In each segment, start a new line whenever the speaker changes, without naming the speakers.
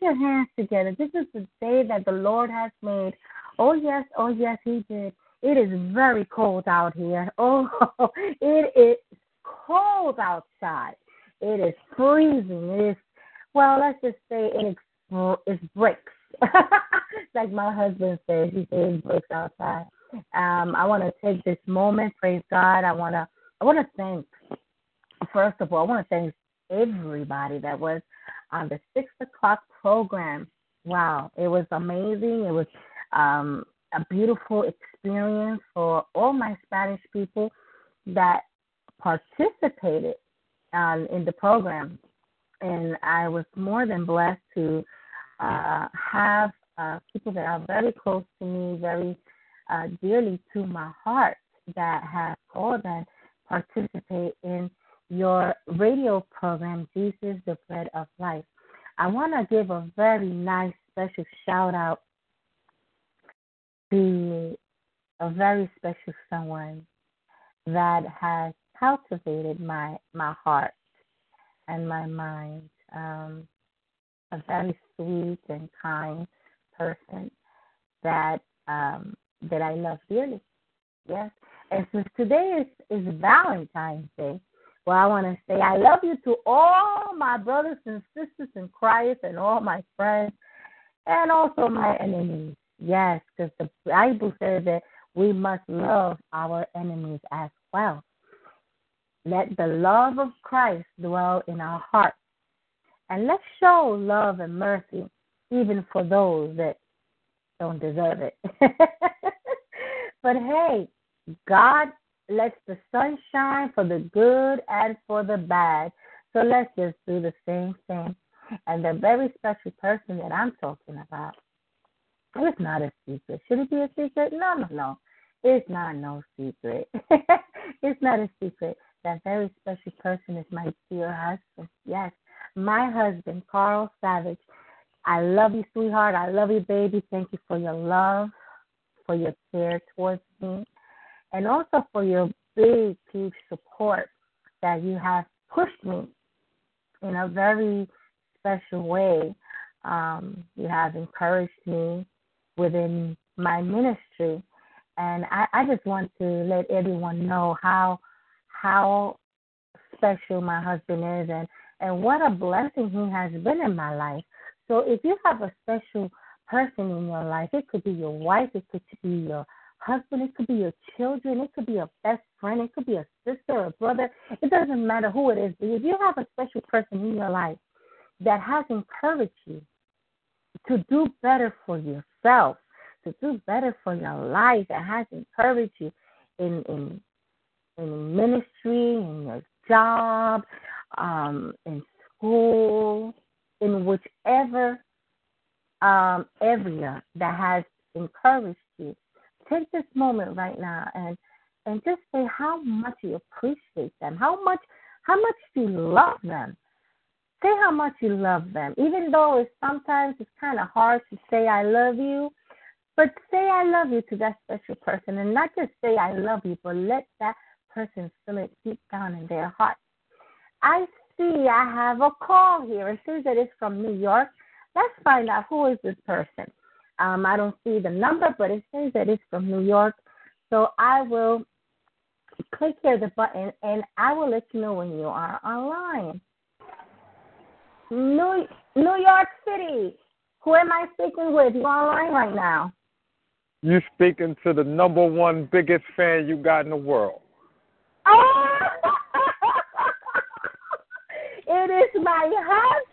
Your hands together. This is the day
that the Lord has made. Oh, yes. Oh, yes, He did. It is very cold out here. Oh, it is cold outside. It is freezing. It is, well, let's just say it is, it's bricks. like my husband says, he says bricks outside. Um, I want to take this moment. Praise God. I want to, I want to thank first of all, I want to thank everybody that was on the six o'clock program. Wow, it was amazing. It was um, a beautiful experience for all my Spanish people that participated um, in the program. And I was more than blessed to uh, have uh, people that are very close to me, very uh, dearly to my heart, that have called and participate in your radio program, Jesus, the Bread of Life. I want to give a very nice special shout out to a very special someone that has cultivated my my heart and my mind. Um, a very sweet and kind person that um, that I love dearly. Yes, and since today is is Valentine's Day, well, I want to say I love you to all my brothers and sisters in Christ and all my friends and also my enemies. Yes, because the Bible says that we must love our enemies as well. Let the love of Christ dwell in our hearts. And let's show love and mercy even for those that don't deserve it. but hey, God lets the sun shine for the good and for the bad. So let's just do the same thing. And the very special person that I'm talking about, it's not a secret. Should it be a secret? No, no, no. It's not no secret. it's not a secret. That very special person is my dear husband. Yes, my husband, Carl Savage. I love you, sweetheart. I love you, baby. Thank you for your love, for your care towards me, and also for your big, huge support that you have pushed me in a very special way. Um, you have encouraged me within my ministry, and I, I just want to let everyone know how how special my husband is and and what a blessing he has been in my life. So if you have a special person in your life, it could be your wife, it could be your husband, it could be your children, it could be a best friend, it could be a sister or a brother. It doesn't matter who it is. But if you have a special person in your life that has encouraged you to do better for yourself, to do better for your life, that has encouraged you in in in ministry, in your job, um, in school, in whichever um, area that has encouraged take this moment right now and and just say how much you appreciate them, how much how much you love them. Say how much you love them, even though it's sometimes it's kind of hard to say I love you, but say I love you to that special person, and not just say I love you, but let that person feel it deep down in their heart. I see I have a call here. It says that it's from New York. Let's find out who is this person. Um, I don't see the number, but it says that it's from New York. So I will click here the button and I will let you know when you are online. New New York City. Who am I speaking with? You online right now?
You speaking to the number one biggest fan you got in the world.
Oh! it is my husband.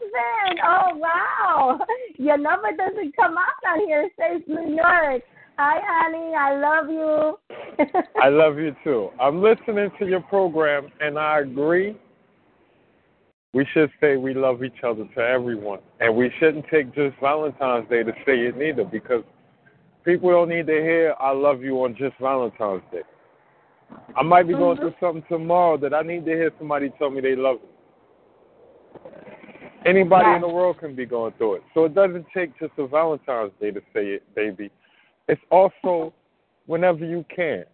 Oh wow! Your number doesn't come up on here. It says New York. Hi, honey. I love you.
I love you too. I'm listening to your program, and I agree. We should say we love each other to everyone, and we shouldn't take just Valentine's Day to say it neither, because people don't need to hear "I love you" on just Valentine's Day. I might be going
Mm-hmm.
through something tomorrow that I need to hear somebody tell me they love me. Anybody in the world can be going through it. So it doesn't take just a Valentine's Day to say it, baby. It's also whenever you can.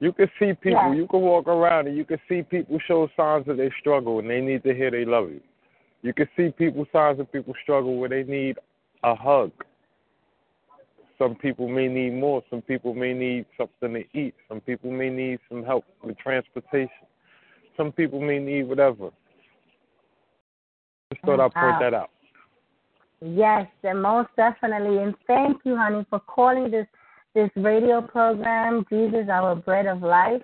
You can see people,
Yeah.
you can walk around and you can see people show signs that they struggle and they need to hear they love you. You can see people signs of people struggle where they need a hug. Some people may need more. Some people may need something to eat. Some people may need some help with transportation. Some people may need whatever. Thought I'd point that out.
Yes, and most definitely. And thank you, honey, for calling this this radio program, Jesus, our bread of life.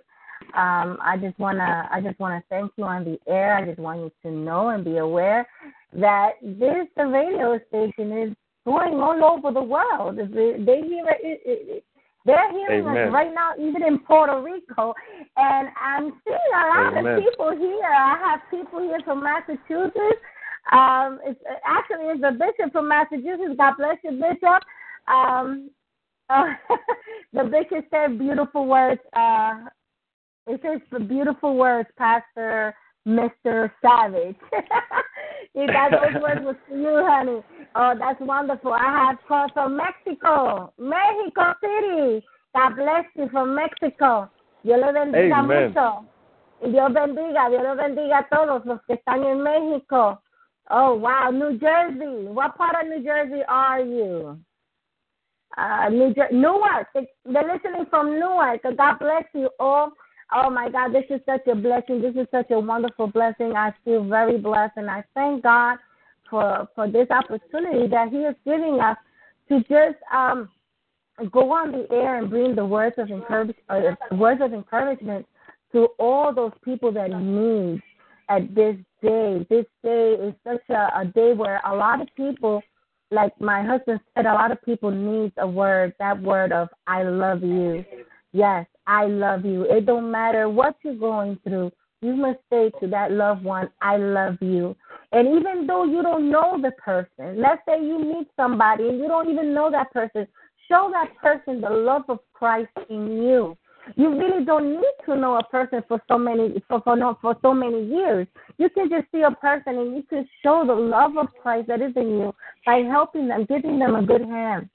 Um, I just wanna I just wanna thank you on the air. I just want you to know and be aware that this the radio station is going all over the world. They hear it, it, it they're hearing
Amen.
us right now, even in Puerto Rico, and I'm seeing a lot
Amen.
of people here. I have people here from Massachusetts. Um, it's actually it's a bishop from Massachusetts. God bless you, Bishop. Um, uh, the bishop said beautiful words. Uh, it says the beautiful words, Pastor Mister Savage. he got those words was for you, honey. Oh, that's wonderful. I have called from Mexico, Mexico City. God bless you from Mexico. Dios le bendiga
Amen.
mucho. Dios bendiga, Dios bendiga a todos los que están en México. Oh, wow. New Jersey. What part of New Jersey are you? Uh, New Jer- Newark. They- They're listening from Newark. God bless you all. Oh my God, this is such a blessing. This is such a wonderful blessing. I feel very blessed, and I thank God for for this opportunity that He is giving us to just um go on the air and bring the words of encourage, uh, words of encouragement to all those people that need at this day. This day is such a, a day where a lot of people, like my husband said, a lot of people need a word, that word of I love you. Yes, I love you. It don't matter what you're going through. You must say to that loved one, I love you. And even though you don't know the person, let's say you meet somebody and you don't even know that person, show that person the love of Christ in you. You really don't need to know a person for so many for for, no, for so many years. You can just see a person and you can show the love of Christ that is in you by helping them, giving them a good hand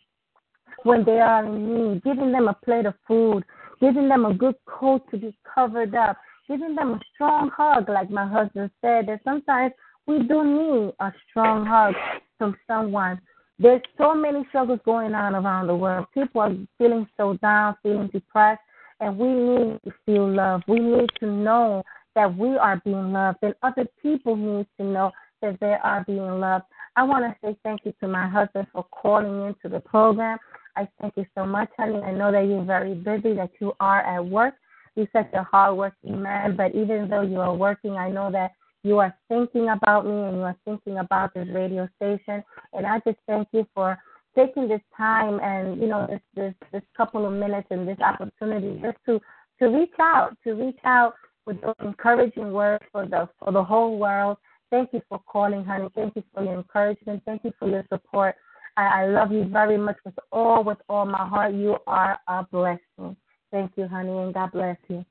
when they are in need, giving them a plate of food, giving them a good coat to be covered up, giving them a strong hug, like my husband said. That sometimes we do need a strong hug from someone. There's so many struggles going on around the world. People are feeling so down, feeling depressed, and we need to feel love. We need to know that we are being loved, and other people need to know that they are being loved. I want to say thank you to my husband for calling into the program. I thank you so much, honey. I know that you're very busy, that you are at work. You're such a hardworking man, but even though you are working, I know that you are thinking about me and you are thinking about this radio station. And I just thank you for taking this time and you know this this this couple of minutes and this opportunity just to to reach out to reach out with those encouraging words for the for the whole world. Thank you for calling, honey. Thank you for your encouragement. Thank you for your support. I, I love you very much with all with all my heart. You are a blessing. Thank you, honey, and God bless you.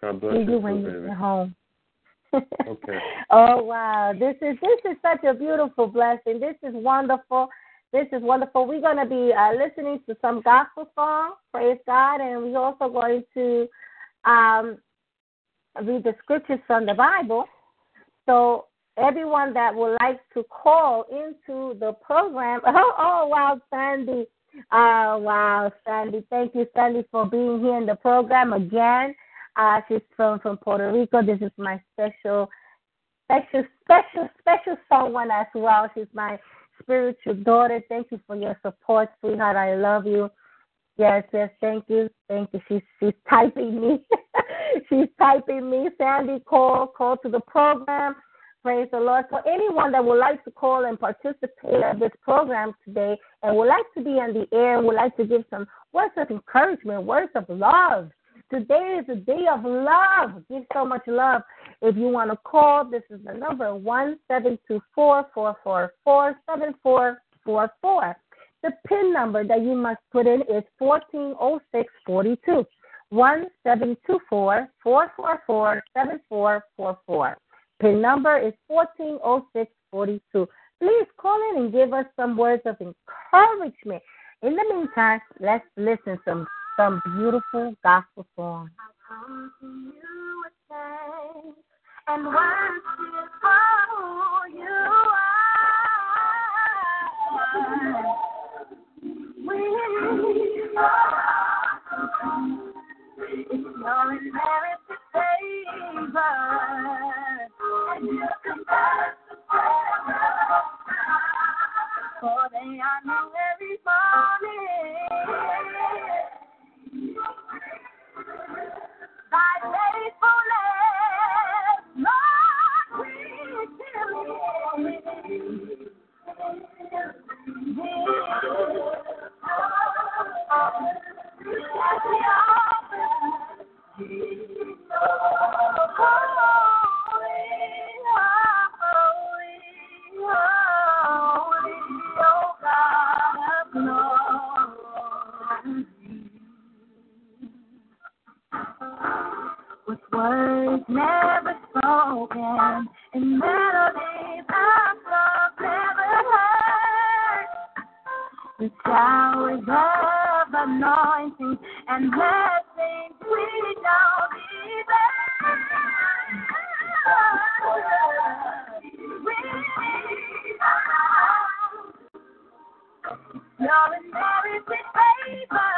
God bless
See
you,
you when you get home.
Okay.
oh wow, this is this is such a beautiful blessing. This is wonderful. This is wonderful. We're going to be uh, listening to some gospel songs. Praise God, and we're also going to um, read the scriptures from the Bible. So everyone that would like to call into the program. Oh, oh wow, Sandy. Oh wow, Sandy. Thank you, Sandy, for being here in the program again. Uh, she's from from Puerto Rico. This is my special, special, special, special someone as well. She's my spiritual daughter. Thank you for your support, sweetheart. I love you. Yes, yes, thank you, thank you. She's she's typing me. she's typing me. Sandy, call, call to the program. Praise the Lord. So anyone that would like to call and participate in this program today and would like to be on the air, would like to give some words of encouragement, words of love. Today is a day of love. Give so much love. If you want to call, this is the number one seven two four four four four seven four four four. The PIN number that you must put in is fourteen oh six forty two. One seven two four four four four seven four four four. PIN number is fourteen oh six forty two. Please call in and give us some words of encouragement. In the meantime, let's listen some some beautiful gospel
thanks and worship for who you uh, are. We it's your inherited favor, and you prayer. Uh, for they are new every morning. Thy faithfulness, Your inherited favor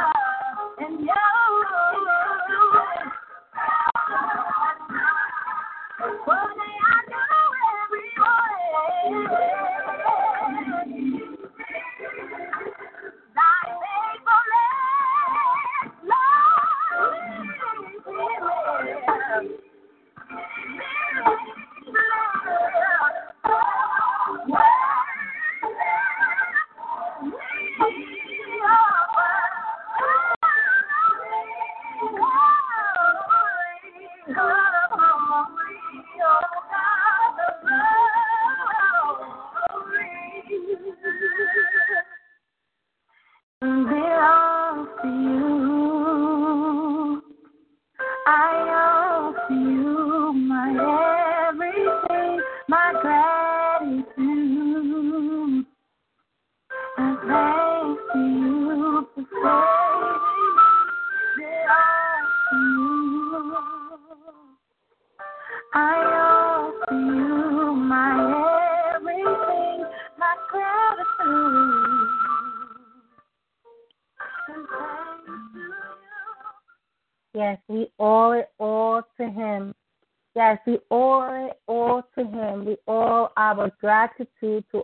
and your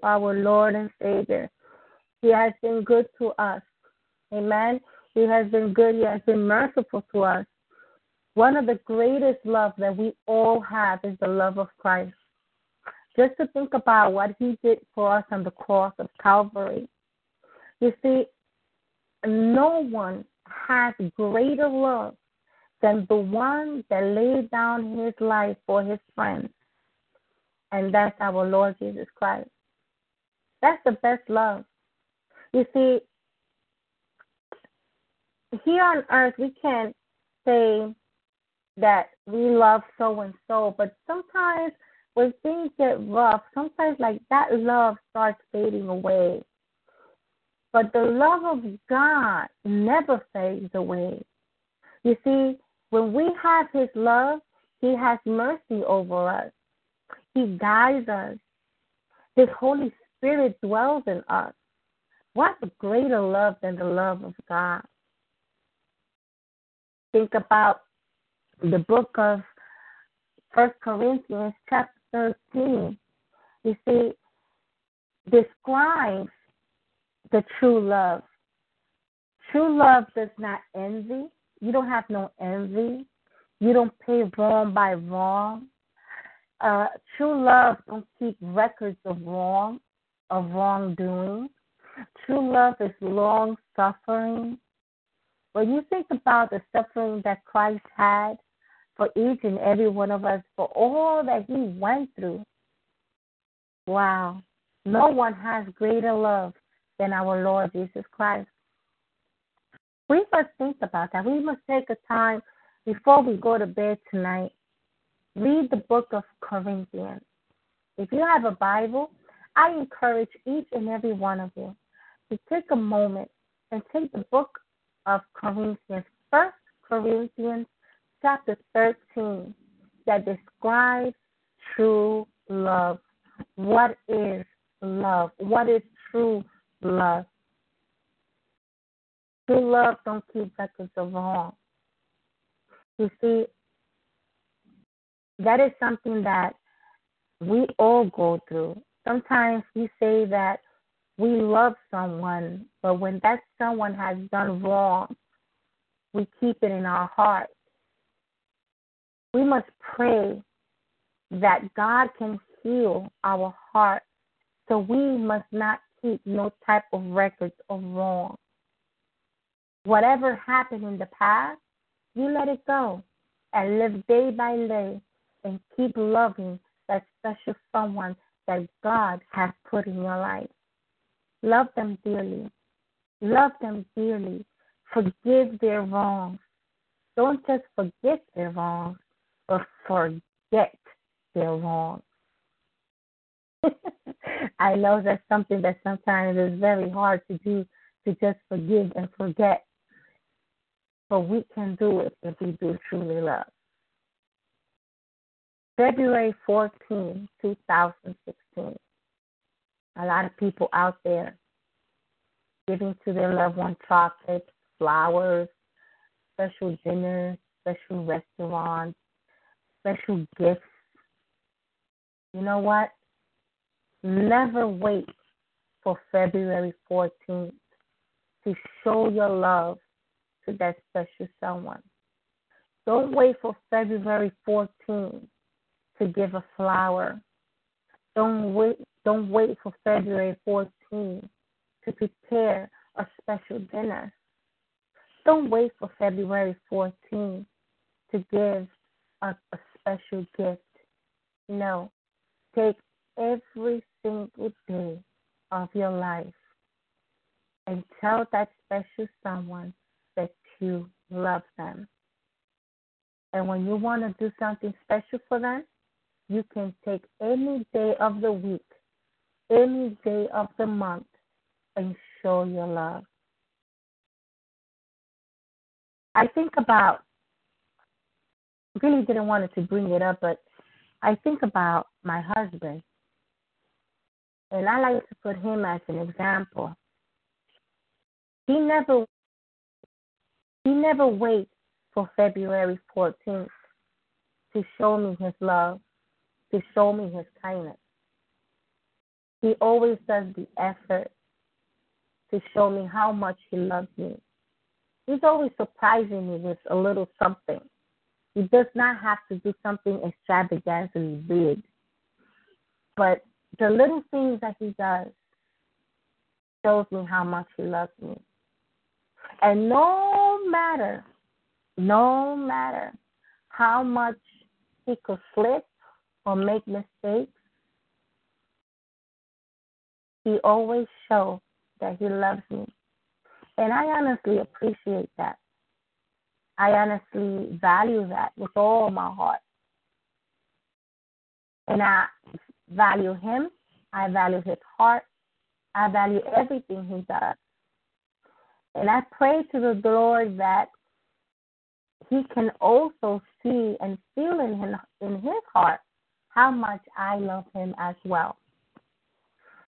our Lord and Savior. He has been good to us. Amen. He has been good. He has been merciful to us. One of the greatest love that we all have is the love of Christ. Just to think about what He did for us on the cross of Calvary. You see, no one has greater love than the one that laid down his life for his friends. And that's our Lord Jesus Christ. That's the best love. You see, here on earth, we can't say that we love so and so, but sometimes when things get rough, sometimes like that love starts fading away. But the love of God never fades away. You see, when we have His love, He has mercy over us. He guides us. His Holy Spirit dwells in us. What greater love than the love of God? Think about the book of First Corinthians chapter 13. You see, describes the true love. True love does not envy. You don't have no envy. You don't pay wrong by wrong. Uh, true love don't keep records of wrong, of wrongdoing. True love is long suffering. When you think about the suffering that Christ had for each and every one of us, for all that he went through, wow, no one has greater love than our Lord Jesus Christ. We must think about that. We must take a time before we go to bed tonight. Read the book of Corinthians. If you have a Bible, I encourage each and every one of you to take a moment and take the book of Corinthians, First Corinthians chapter 13, that describes true love. What is love? What is true love? True love don't keep records of wrong. You see, that is something that we all go through. Sometimes we say that we love someone, but when that someone has done wrong, we keep it in our heart. We must pray that God can heal our heart so we must not keep no type of records of wrong. Whatever happened in the past, you let it go and live day by day and keep loving that special someone that God has put in your life. Love them dearly. Love them dearly. Forgive their wrongs. Don't just forget their wrongs, but forget their wrongs. I know that's something that sometimes is very hard to do to just forgive and forget. But we can do it if we do truly love. February 14, 2016. A lot of people out there giving to their loved one chocolates, flowers, special dinners, special restaurants, special gifts. You know what? Never wait for February 14th to show your love to that special someone. Don't wait for February 14th to give a flower. Don't wait don't wait for February 14th to prepare a special dinner. Don't wait for February 14th to give a, a special gift. No. Take every single day of your life and tell that special someone that you love them. And when you want to do something special for them, you can take any day of the week, any day of the month, and show your love. I think about, really didn't want to bring it up, but I think about my husband. And I like to put him as an example. He never he never waits for February 14th to show me his love, to show me his kindness. He always does the effort to show me how much he loves me. He's always surprising me with a little something. He does not have to do something extravagantly big. But the little things that he does shows me how much he loves me. And no matter, no matter how much he could slip or make mistakes, he always shows that he loves me. And I honestly appreciate that. I honestly value that with all my heart. And I value him. I value his heart. I value everything he does. And I pray to the Lord that he can also see and feel in him, in his heart how much I love him as well.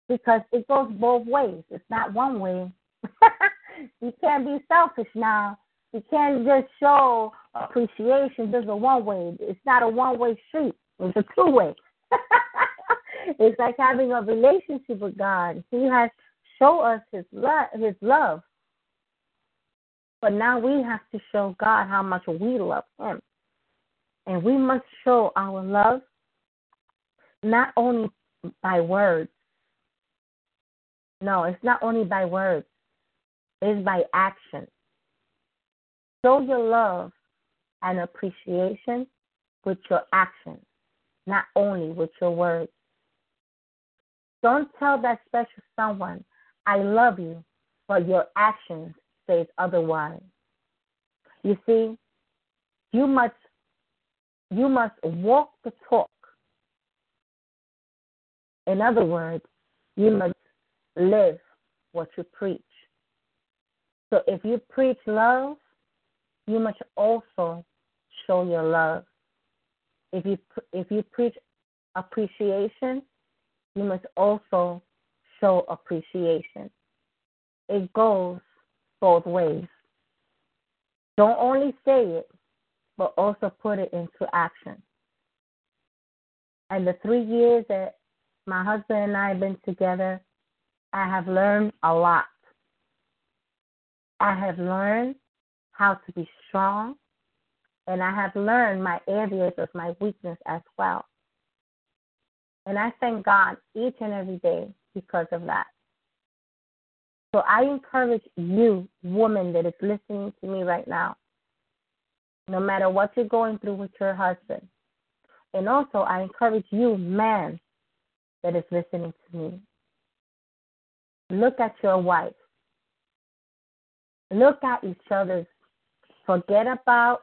Because it goes both ways. It's not one way. you can't be selfish now. You can't just show appreciation just a one way. It's not a one way street. It's a two way. it's like having a relationship with God. He has shown us his love his love. But now we have to show God how much we love him. And we must show our love not only by words. No, it's not only by words. It's by action. Show your love and appreciation with your actions, not only with your words. Don't tell that special someone, I love you, but your actions says otherwise. You see, you must you must walk the talk. In other words, you must live what you preach. So if you preach love, you must also show your love. If you if you preach appreciation, you must also show appreciation. It goes both ways. Don't only say it, but also put it into action. And the three years that my husband and I have been together, I have learned a lot. I have learned how to be strong, and I have learned my areas of my weakness as well. And I thank God each and every day because of that. So I encourage you, woman that is listening to me right now, no matter what you're going through with your husband. And also, I encourage you, man, that is listening to me. Look at your wife. Look at each other's Forget about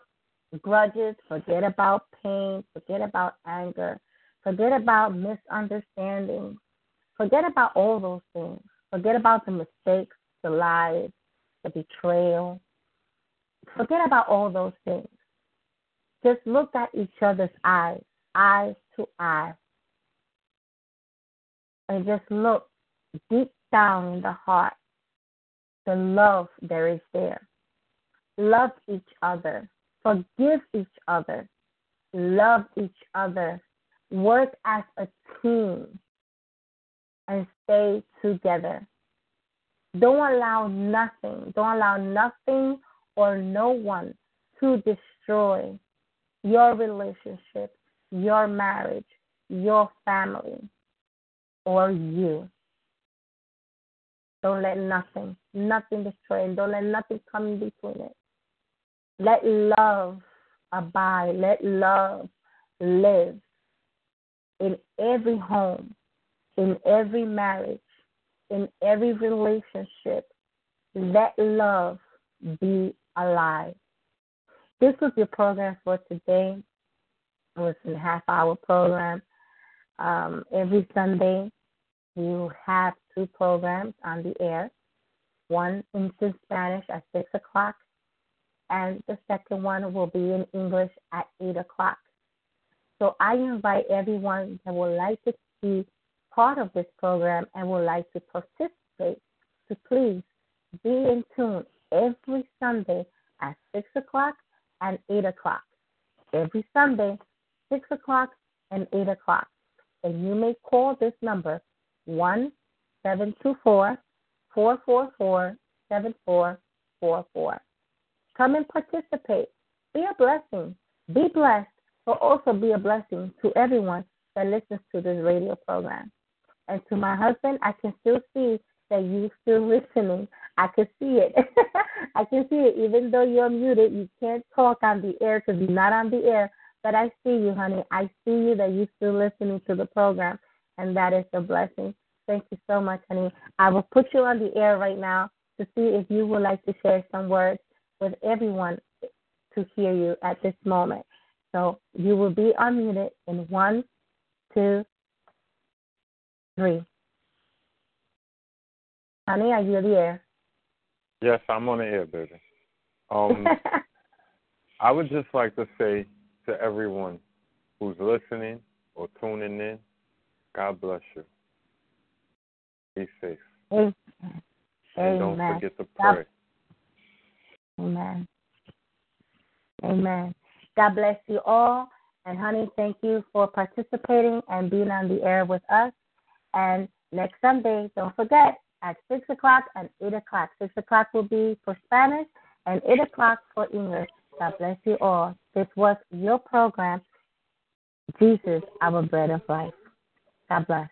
grudges, forget about pain, forget about anger, forget about misunderstandings, forget about all those things. Forget about the mistakes, the lies, the betrayal. Forget about all those things. Just look at each other's eyes, eyes to eye, and just look deep down in the heart, the love there is there. Love each other, forgive each other, love each other, work as a team, and stay together. Don't allow nothing, don't allow nothing or no one to destroy your relationship, your marriage, your family, or you. Don't let nothing, nothing destroy it. Don't let nothing come in between it. Let love abide. Let love live in every home, in every marriage, in every relationship. Let love be alive. This was your program for today. It was a half hour program. Um, every Sunday, we have two programs on the air one in Spanish at 6 o'clock, and the second one will be in English at 8 o'clock. So I invite everyone that would like to be part of this program and would like to participate to please be in tune every Sunday at 6 o'clock and 8 o'clock. Every Sunday, 6 o'clock and 8 o'clock. And you may call this number 1 724 444 7444. Come and participate. Be a blessing. Be blessed, but also be a blessing to everyone that listens to this radio program. And to my husband, I can still see that you're still listening. I can see it. I can see it. Even though you're muted, you can't talk on the air because you're not on the air. But I see you, honey. I see you that you're still listening to the program, and that is a blessing. Thank you so much, honey. I will put you on the air right now to see if you would like to share some words with everyone to hear you at this moment. So you will be unmuted in one, two, three. Honey, are you on the air?
Yes, I'm on the air, baby. Um, I would just like to say to everyone who's listening or tuning in, God bless you. Be safe.
Amen.
And don't forget to pray.
Amen. Amen. God bless you all. And honey, thank you for participating and being on the air with us. And next Sunday, don't forget, at 6 o'clock and 8 o'clock. 6 o'clock will be for Spanish and 8 o'clock for English. God bless you all. This was your program, Jesus, our bread of life. God bless.